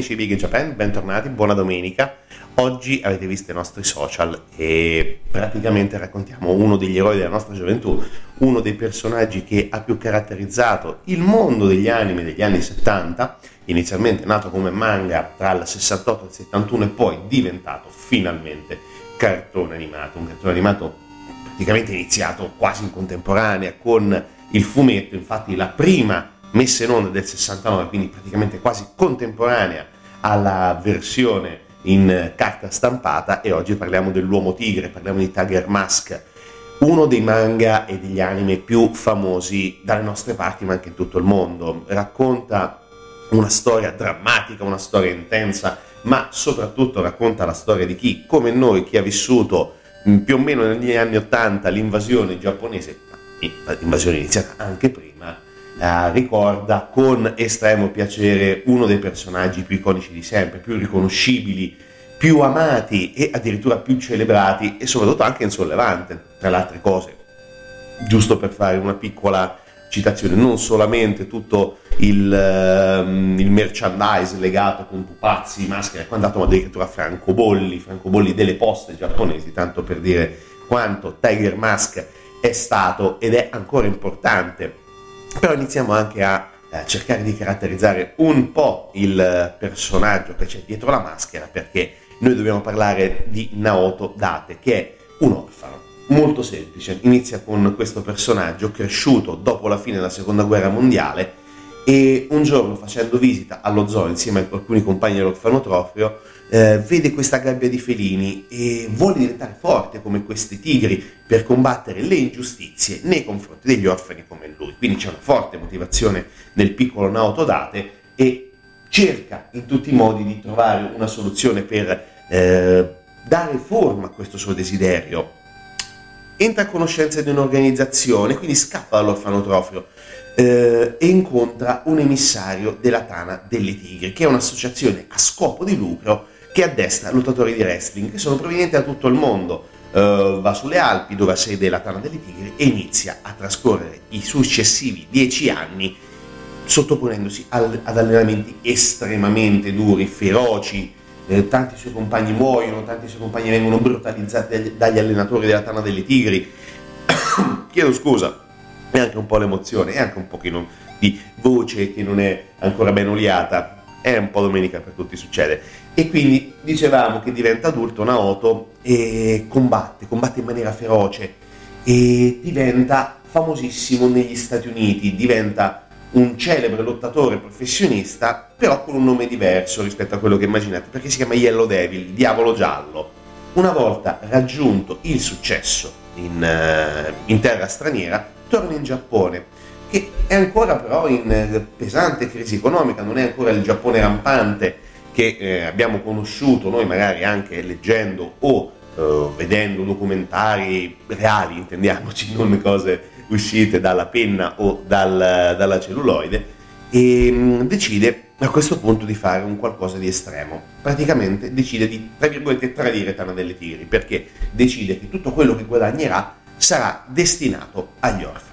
amici di Big Japan, bentornati, buona domenica. Oggi avete visto i nostri social e praticamente raccontiamo uno degli eroi della nostra gioventù, uno dei personaggi che ha più caratterizzato il mondo degli anime degli anni 70, inizialmente nato come manga tra il 68 e il 71 e poi diventato finalmente cartone animato, un cartone animato praticamente iniziato quasi in contemporanea con il fumetto, infatti la prima messa in onda del 69, quindi praticamente quasi contemporanea alla versione in carta stampata e oggi parliamo dell'uomo tigre, parliamo di Tiger Mask, uno dei manga e degli anime più famosi dalle nostre parti ma anche in tutto il mondo. Racconta una storia drammatica, una storia intensa, ma soprattutto racconta la storia di chi, come noi, chi ha vissuto mh, più o meno negli anni 80 l'invasione giapponese, l'invasione iniziata anche prima, eh, ricorda con estremo piacere uno dei personaggi più iconici di sempre, più riconoscibili, più amati e addirittura più celebrati e soprattutto anche insollevante, tra le altre cose. Giusto per fare una piccola citazione, non solamente tutto il, ehm, il merchandise legato con pupazzi, maschere e quant'altro, ma addirittura francobolli, francobolli delle poste giapponesi, tanto per dire quanto Tiger Mask è stato ed è ancora importante. Però iniziamo anche a eh, cercare di caratterizzare un po' il personaggio che c'è dietro la maschera, perché noi dobbiamo parlare di Naoto Date, che è un orfano. Molto semplice, inizia con questo personaggio cresciuto dopo la fine della seconda guerra mondiale e un giorno facendo visita allo zoo insieme a alcuni compagni dell'orfanotrofio eh, vede questa gabbia di felini e vuole diventare forte come questi tigri per combattere le ingiustizie nei confronti degli orfani come lui. Quindi c'è una forte motivazione nel piccolo Naoto Date e cerca in tutti i modi di trovare una soluzione per eh, dare forma a questo suo desiderio. Entra a conoscenza di un'organizzazione, quindi scappa dall'orfanotrofio eh, e incontra un emissario della Tana delle Tigri, che è un'associazione a scopo di lucro che addestra lottatori di wrestling che sono provenienti da tutto il mondo. Uh, va sulle Alpi dove ha sede la Tana delle Tigri e inizia a trascorrere i successivi dieci anni sottoponendosi al, ad allenamenti estremamente duri, feroci. Eh, tanti suoi compagni muoiono, tanti suoi compagni vengono brutalizzati dagli, dagli allenatori della Tana delle Tigri. Chiedo scusa, è anche un po' l'emozione, è anche un pochino di voce che non è ancora ben oliata. È un po' domenica per tutti succede. E quindi dicevamo che diventa adulto Naoto e combatte, combatte in maniera feroce e diventa famosissimo negli Stati Uniti, diventa un celebre lottatore professionista, però con un nome diverso rispetto a quello che immaginate, perché si chiama Yellow Devil, diavolo giallo. Una volta raggiunto il successo in, uh, in terra straniera, torna in Giappone, che è ancora però in eh, pesante crisi economica, non è ancora il Giappone rampante che eh, abbiamo conosciuto noi magari anche leggendo o eh, vedendo documentari reali, intendiamoci, non cose uscite dalla penna o dal, dalla celluloide, e mh, mm, decide a questo punto di fare un qualcosa di estremo. Praticamente decide di, tra virgolette, tradire Tana delle Tigri, perché decide che tutto quello che guadagnerà sarà destinato agli orfani.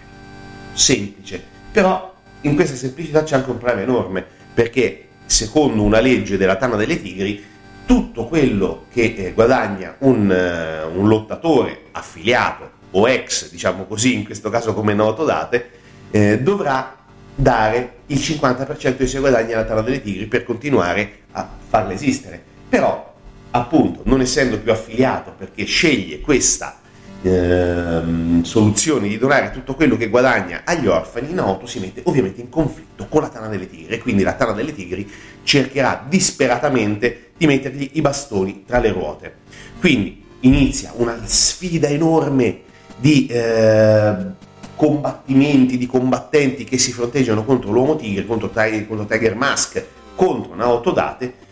Semplice, però in questa semplicità c'è anche un problema enorme, perché secondo una legge della Tana delle Tigri, tutto quello che eh, guadagna un, uh, un, lottatore affiliato o ex, diciamo così, in questo caso come noto date, eh, dovrà dare il 50% dei suoi guadagni alla Tana delle Tigri per continuare a farla esistere. Però, appunto, non essendo più affiliato perché sceglie questa ehm, soluzioni di donare tutto quello che guadagna agli orfani, Naoto si mette ovviamente in conflitto con la Tana delle Tigri e quindi la Tana delle Tigri cercherà disperatamente di mettergli i bastoni tra le ruote. Quindi inizia una sfida enorme di eh, combattimenti, di combattenti che si fronteggiano contro l'uomo tigre, contro contro Tiger Mask, contro Naoto Date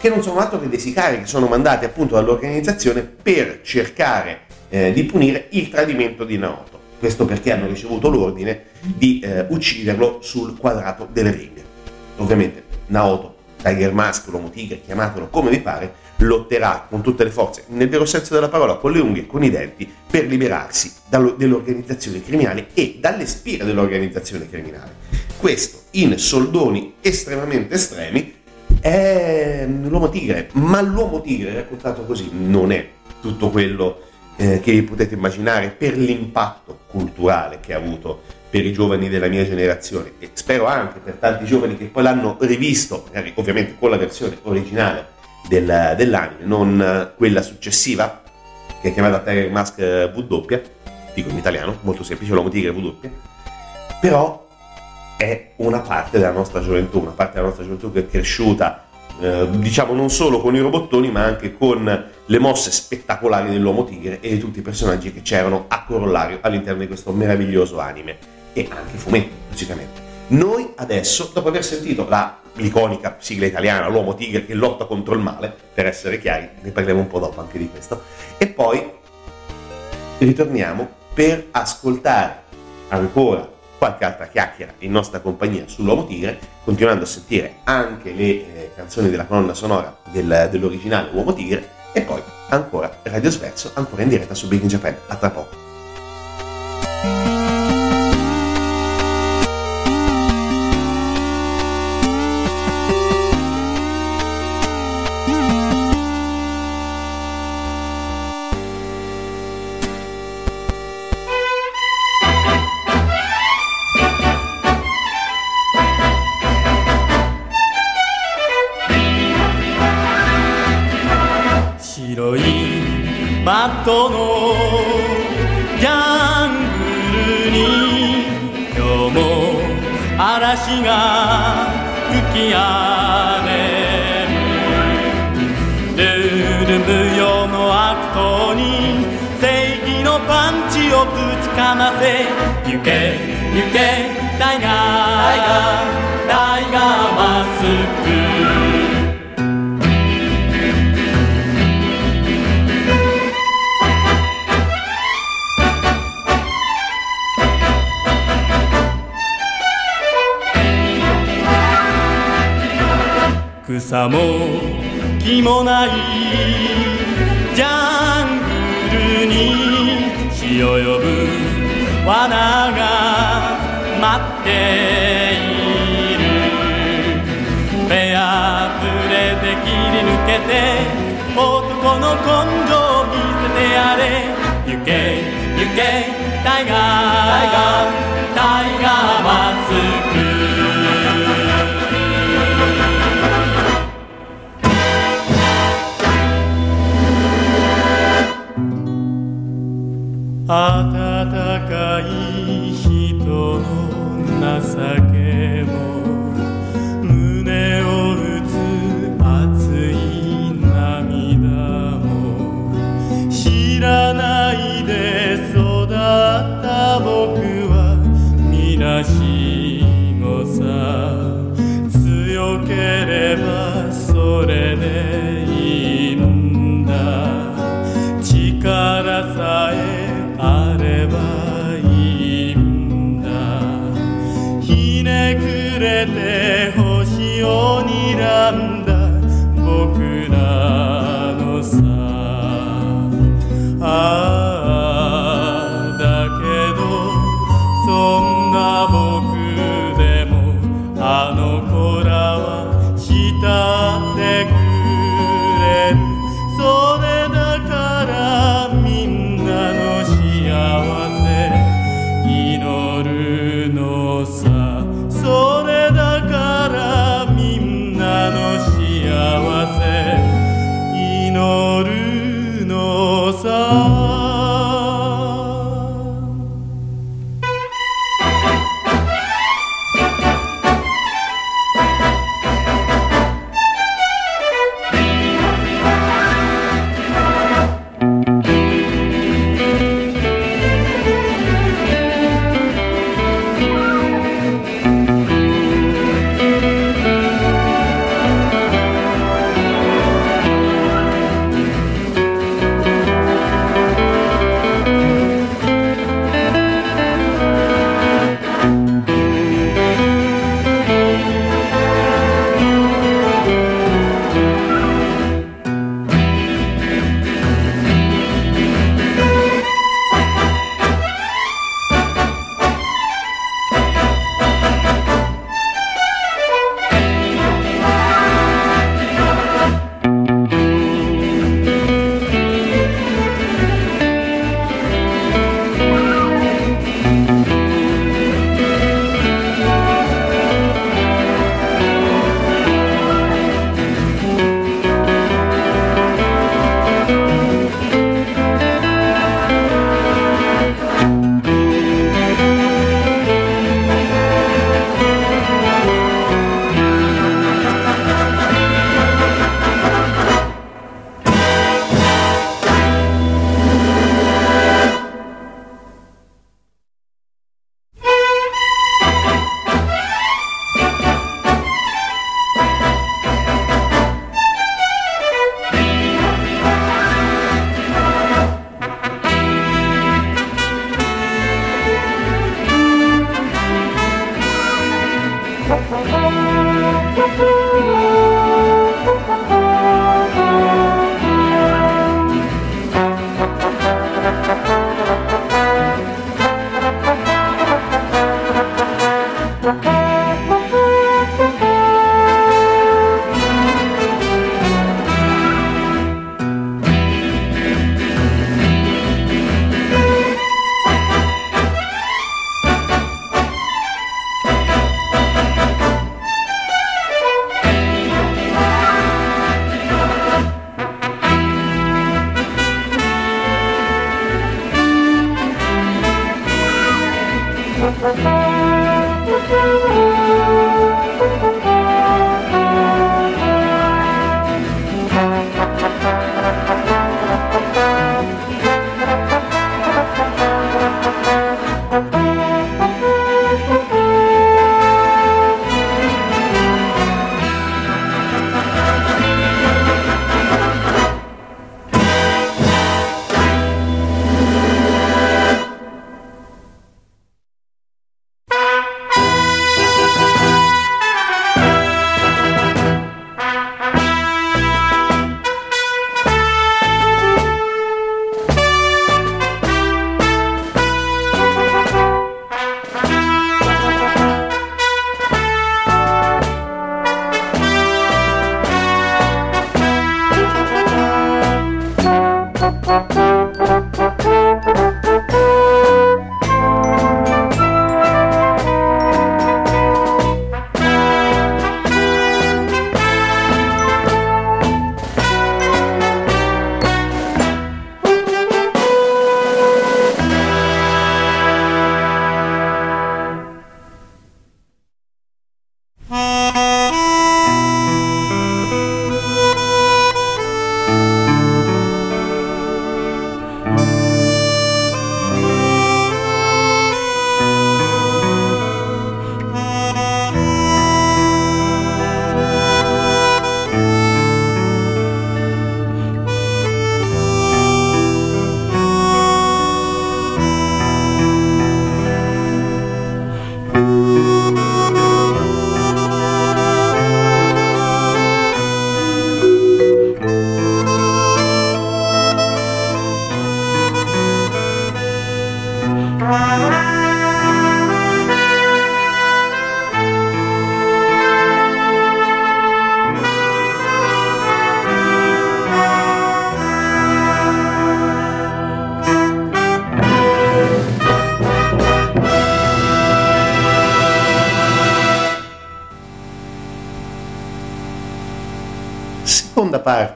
che non sono altro che dei sicari che sono mandati appunto dall'organizzazione per cercare eh, di punire il tradimento di Naoto. Questo perché hanno ricevuto l'ordine di eh, ucciderlo sul quadrato del ring. Ovviamente Naoto, Tiger Mask, l'uomo tigre, chiamatelo come vi pare, lotterà con tutte le forze, nel vero senso della parola, con le unghie e con i denti, per liberarsi dall'organizzazione criminale e dalle spire dell'organizzazione criminale. Questo in soldoni estremamente estremi è l'uomo tigre, ma l'uomo tigre raccontato così non è tutto quello eh, che potete immaginare per l'impatto culturale che ha avuto per i giovani della mia generazione e spero anche per tanti giovani che poi l'hanno rivisto, ovviamente con la versione originale del, dell'anime, non quella successiva, che è chiamata Tiger Mask W, dico in italiano, molto semplice, l'uomo tigre W, però è una parte della nostra gioventù, una parte della nostra gioventù che è cresciuta eh, diciamo non solo con i robottoni ma anche con le mosse spettacolari dell'uomo tigre e di tutti i personaggi che c'erano a corollario all'interno di questo meraviglioso anime e anche fumetto logicamente. Noi adesso, dopo aver sentito la, l'iconica sigla italiana, l'uomo tigre che lotta contro il male, per essere chiari, ne parliamo un po' dopo anche di questo, e poi ritorniamo per ascoltare ancora qualche altra chiacchiera in nostra compagnia sull'Uomo Tigre, continuando a sentire anche le eh, canzoni della colonna sonora del, dell'originale Uomo Tigre e poi ancora Radio Sverso, ancora in diretta su Big in Japan. A tra poco. 草も木もないジャングルに潮呼ぶ。罠が待っているフェアプレーで切り抜けて男の根性を見せてやれ。行け行けタイガー。タイガー。マスク perfect. て星を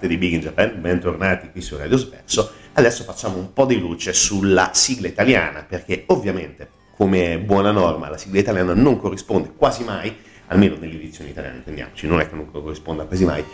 parte di Big in Japan, bentornati qui su Radio Sverso. Adesso facciamo un po' di luce sulla sigla italiana, perché ovviamente, come buona norma, la sigla italiana non corrisponde quasi mai, almeno nelle edizioni italiane, intendiamoci, non è che non corrisponda quasi mai,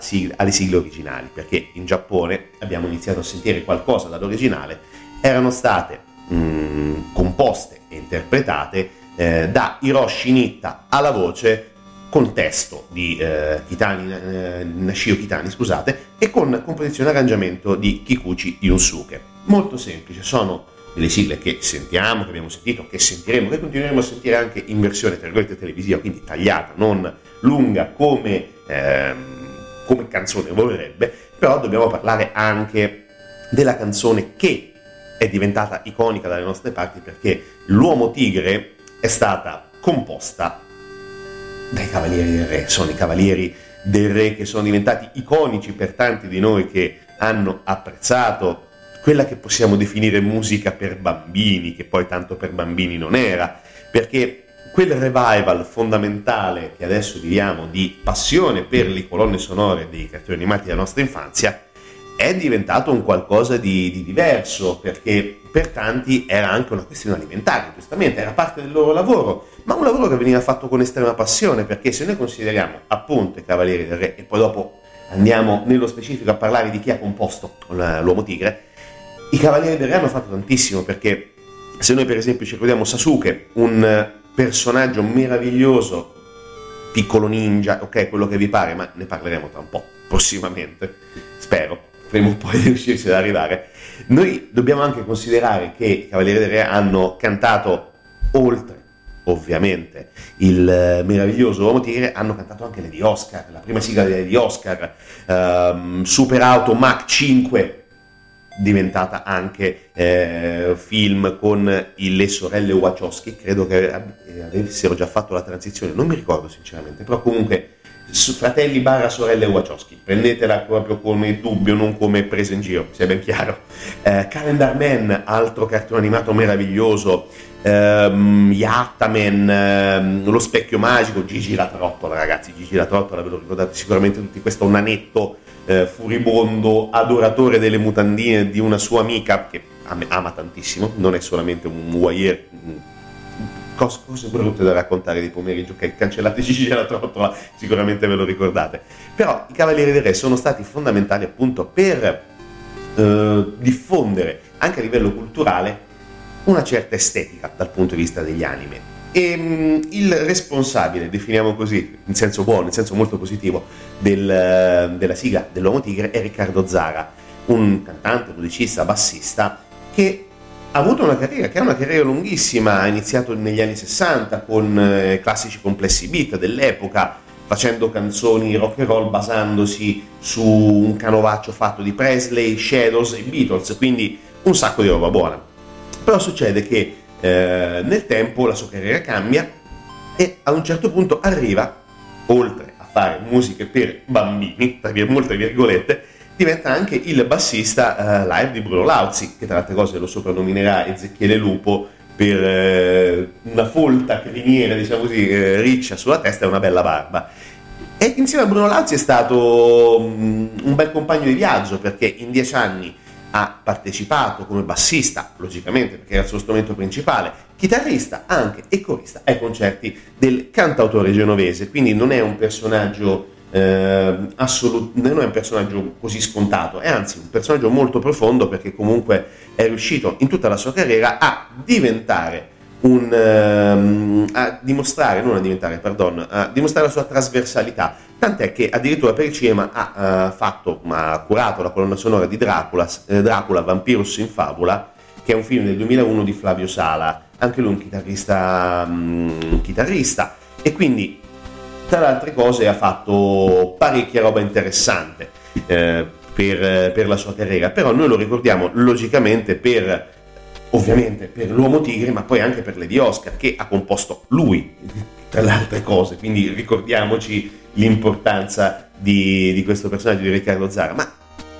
sigla, alle sigle originali, perché in Giappone abbiamo iniziato a sentire qualcosa dall'originale, erano state mh, mm, composte e interpretate eh, da Hiroshi Nitta alla voce con testo di eh, Kitani, eh, Nashio Kitani, scusate, e con composizione e arrangiamento di Kikuchi Yunsuke. Molto semplice, sono delle sigle che sentiamo, che abbiamo sentito, che sentiremo, che continueremo a sentire anche in versione tra televisiva, quindi tagliata, non lunga come, ehm, come canzone vorrebbe, però dobbiamo parlare anche della canzone che è diventata iconica dalle nostre parti perché l'Uomo Tigre è stata composta dai Cavalieri del Re, sono i Cavalieri del Re che sono diventati iconici per tanti di noi che hanno apprezzato quella che possiamo definire musica per bambini, che poi tanto per bambini non era, perché quel revival fondamentale che adesso viviamo di passione per le colonne sonore dei cartoni animati della nostra infanzia è diventato un qualcosa di, di, diverso, perché per tanti era anche una questione alimentare, giustamente, era parte del loro lavoro, ma un lavoro che veniva fatto con estrema passione, perché se noi consideriamo appunto i Cavalieri del Re, e poi dopo andiamo nello specifico a parlare di chi ha composto l'Uomo Tigre, i Cavalieri del Re hanno fatto tantissimo, perché se noi per esempio ci ricordiamo Sasuke, un personaggio meraviglioso, piccolo ninja, ok, quello che vi pare, ma ne parleremo tra un po', prossimamente, spero prima o poi riuscirci ad arrivare. Noi dobbiamo anche considerare che i Cavalieri del Re hanno cantato oltre ovviamente il eh, meraviglioso Uomo Tigre hanno cantato anche Lady Oscar la prima sigla di Oscar um, Super Auto Mach 5 diventata anche eh, film con le sorelle Wachowski credo che avessero già fatto la transizione non mi ricordo sinceramente però comunque fratelli barra sorelle Wachowski, prendetela proprio come dubbio, non come presa in giro, sia ben chiaro. Eh, Calendar Man, altro cartone animato meraviglioso, ehm, Yattaman, ehm, Lo specchio magico, Gigi la trottola ragazzi, Gigi la trottola ve lo ricordate sicuramente tutti, questo nanetto eh, furibondo, adoratore delle mutandine di una sua amica che ama tantissimo, non è solamente un voyeur cose, brutte da raccontare di pomeriggio, ok, cancellate Gigi la trottola, sicuramente ve lo ricordate. Però i Cavalieri del Re sono stati fondamentali appunto per eh, diffondere anche a livello culturale una certa estetica dal punto di vista degli anime. E mh, mm, il responsabile, definiamo così, in senso buono, in senso molto positivo, del, della sigla dell'Uomo Tigre è Riccardo Zara, un cantante, musicista, bassista che ha avuto una carriera che è una carriera lunghissima, ha iniziato negli anni 60 con eh, classici complessi beat dell'epoca, facendo canzoni rock and roll basandosi su un canovaccio fatto di Presley, Shadows e Beatles, quindi un sacco di roba buona. Però succede che eh, nel tempo la sua carriera cambia e a un certo punto arriva, oltre a fare musiche per bambini, tra molte virgolette, diventa anche il bassista uh, live di Bruno Lauzi, che tra altre cose lo soprannominerà Ezechiele Lupo per uh, una folta criniera, diciamo così, uh, riccia sulla testa e una bella barba. E insieme a Bruno Lauzi è stato um, un bel compagno di viaggio perché in dieci anni ha partecipato come bassista, logicamente perché era il suo strumento principale, chitarrista anche e corista ai concerti del cantautore genovese, quindi non è un personaggio eh, assolut- non è un personaggio così scontato, è anzi un personaggio molto profondo perché comunque è riuscito in tutta la sua carriera a diventare un, ehm, a dimostrare, non a diventare, pardon, a dimostrare la sua trasversalità, tant'è che addirittura per il cinema ha uh, fatto, ha curato la colonna sonora di Dracula, eh, Dracula Vampirus in Fabula, che è un film del 2001 di Flavio Sala, anche lui un chitarrista, um, chitarrista. E quindi tra le altre cose ha fatto parecchia roba interessante eh, per, per, la sua carriera, però noi lo ricordiamo logicamente per, ovviamente per l'Uomo Tigre, ma poi anche per Lady Oscar, che ha composto lui, tra le altre cose, quindi ricordiamoci l'importanza di, di questo personaggio di Riccardo Zara, ma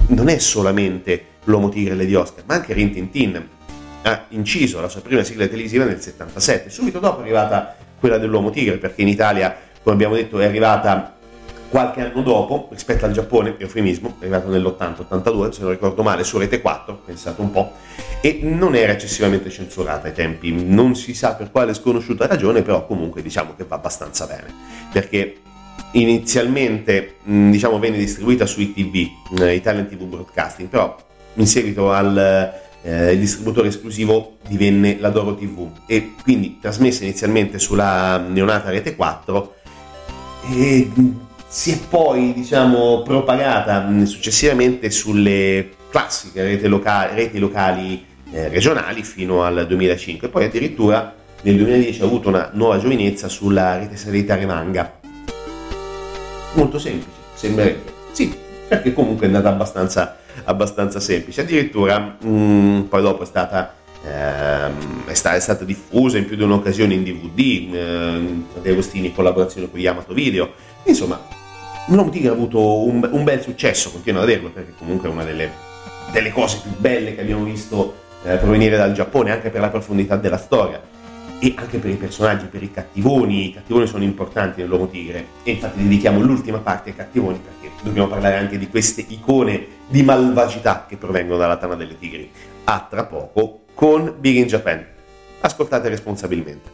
non è solamente l'Uomo Tigre e Lady Oscar, ma anche Rin Tin Tin ha inciso la sua prima sigla televisiva nel 77, subito dopo è arrivata quella dell'Uomo Tigre, perché in Italia come abbiamo detto, è arrivata qualche anno dopo, rispetto al Giappone, eufemismo, è arrivato nell'80-82, se non ricordo male, su Rete 4, pensate un po', e non era eccessivamente censurata ai tempi, non si sa per quale sconosciuta ragione, però comunque diciamo che va abbastanza bene, perché inizialmente diciamo, venne distribuita su ITV, eh, Italian TV Broadcasting, però in seguito al eh, distributore esclusivo divenne la Doro TV e quindi trasmessa inizialmente sulla neonata Rete 4 e si è poi diciamo propagata successivamente sulle classiche reti locali, reti locali eh, regionali fino al 2005 poi addirittura nel 2010 ha avuto una nuova giovinezza sulla rete satellitare Manga molto semplice sembrerebbe. Sì perché comunque è andata abbastanza, abbastanza semplice. Addirittura mh, mm, poi dopo è stata è, stata, è, stata, diffusa in più di un'occasione in DVD, ehm, De Agostini in collaborazione con Yamato Video, insomma Uomo Tigre ha avuto un, un, bel successo, continua ad averlo, perché comunque è una delle, delle cose più belle che abbiamo visto eh, provenire dal Giappone, anche per la profondità della storia e anche per i personaggi, per i cattivoni. I cattivoni sono importanti nell'Uomo Tigre e infatti dedichiamo l'ultima parte ai cattivoni perché dobbiamo parlare anche di queste icone di malvagità che provengono dalla Tana delle Tigri. A tra poco con Big in Japan. Ascoltate responsabilmente.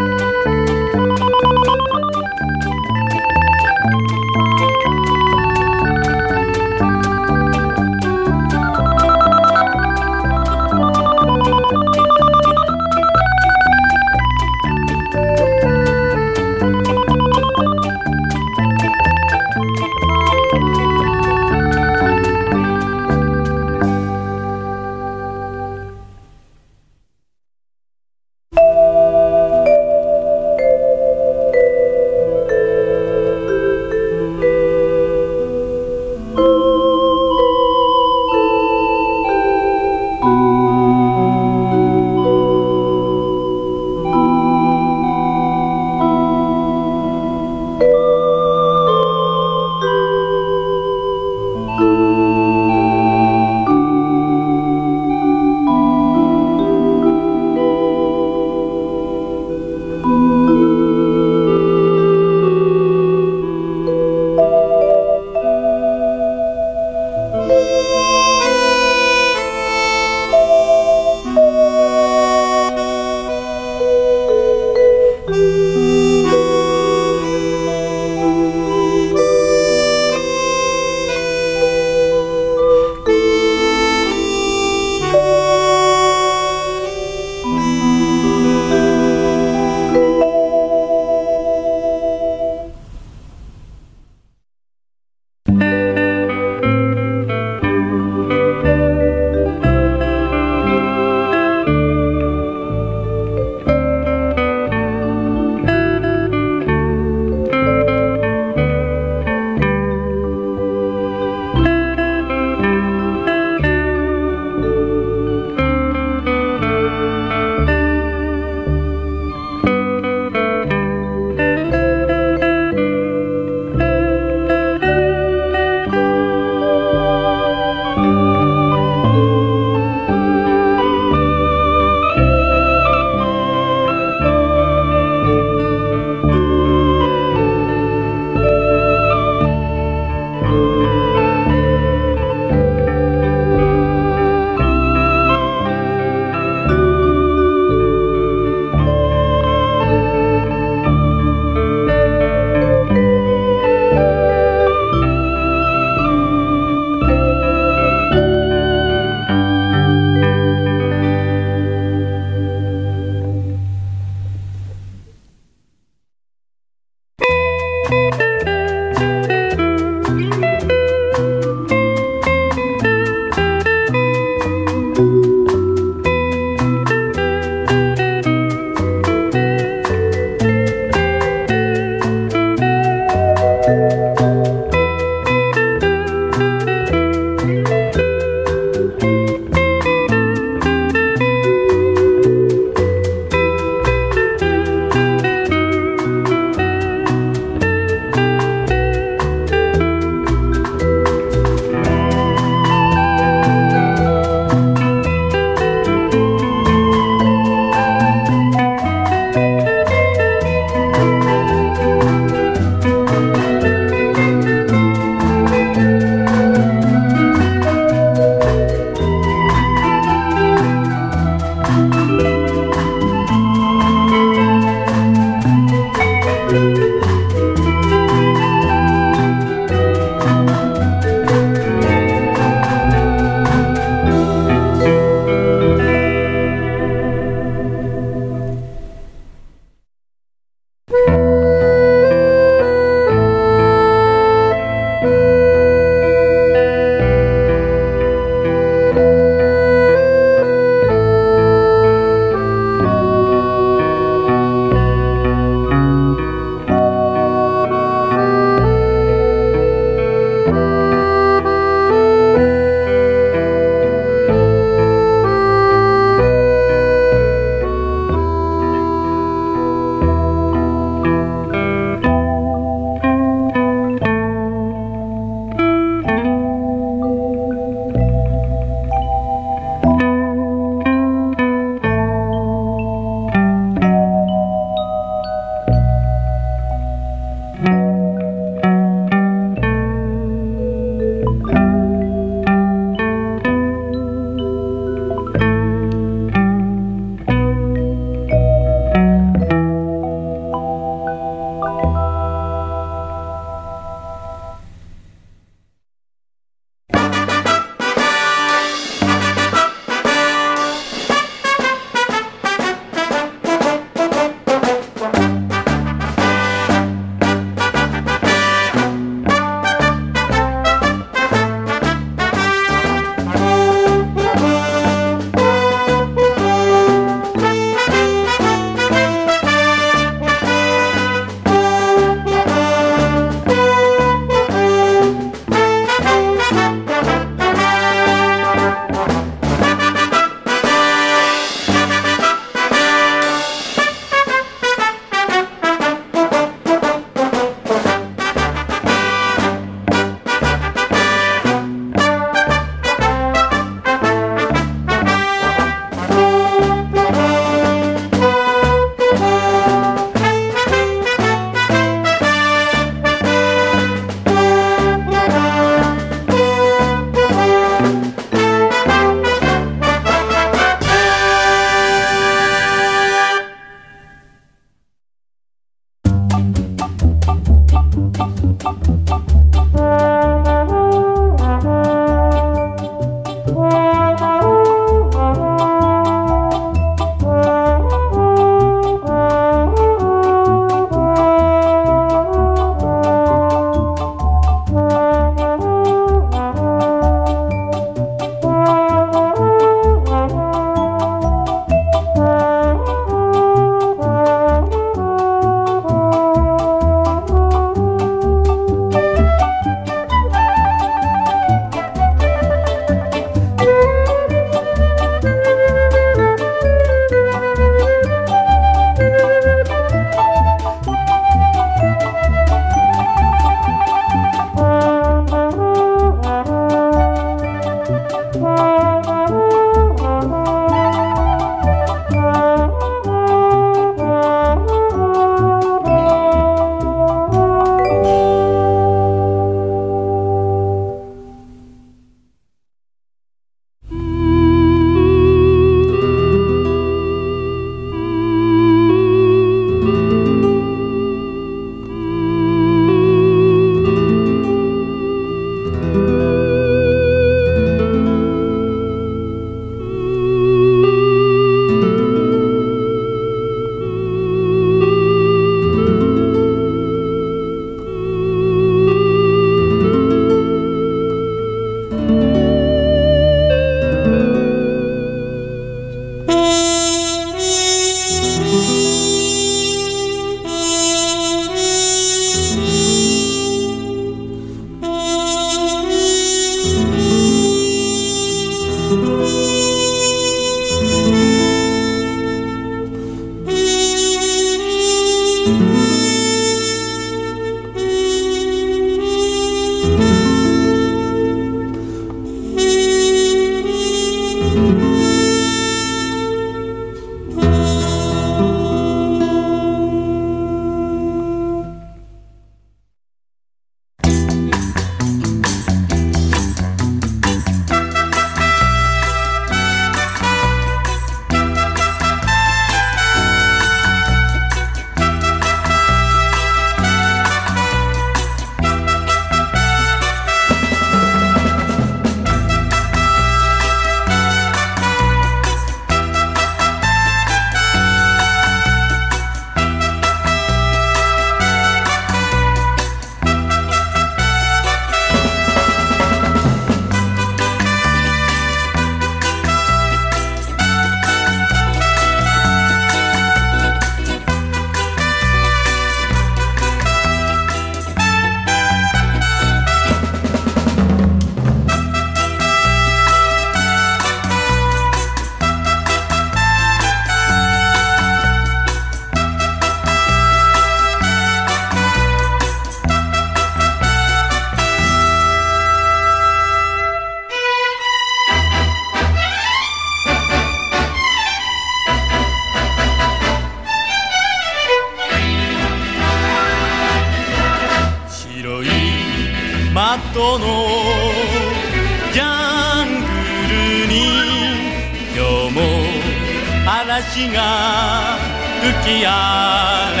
嵐が吹き荒れ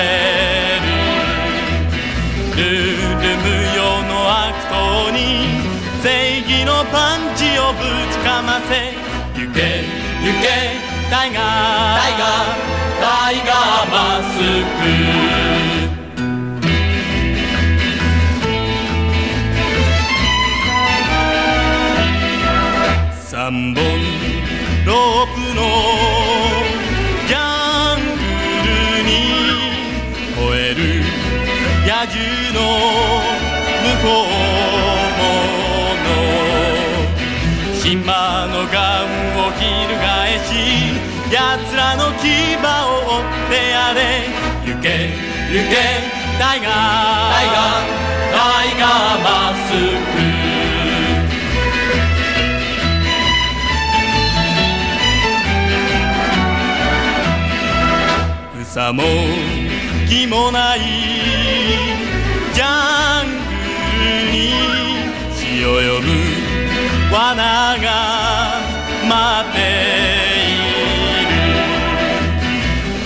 るルル無用の悪党に正義のパンチをぶちかませ行け行けタイガータイガー。タイガーマスク。三本ロープのの島のガンを翻し奴らの牙を追ってやれ。行け行けタイガータイガータイガーマスク草も木もない潮呼ぶ罠が待っている。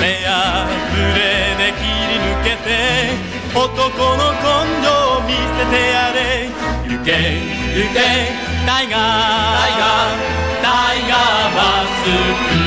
目やぶれで切り抜けて男の根性を見せてやれ。行け行け。タイガータイガータイガーマス。ク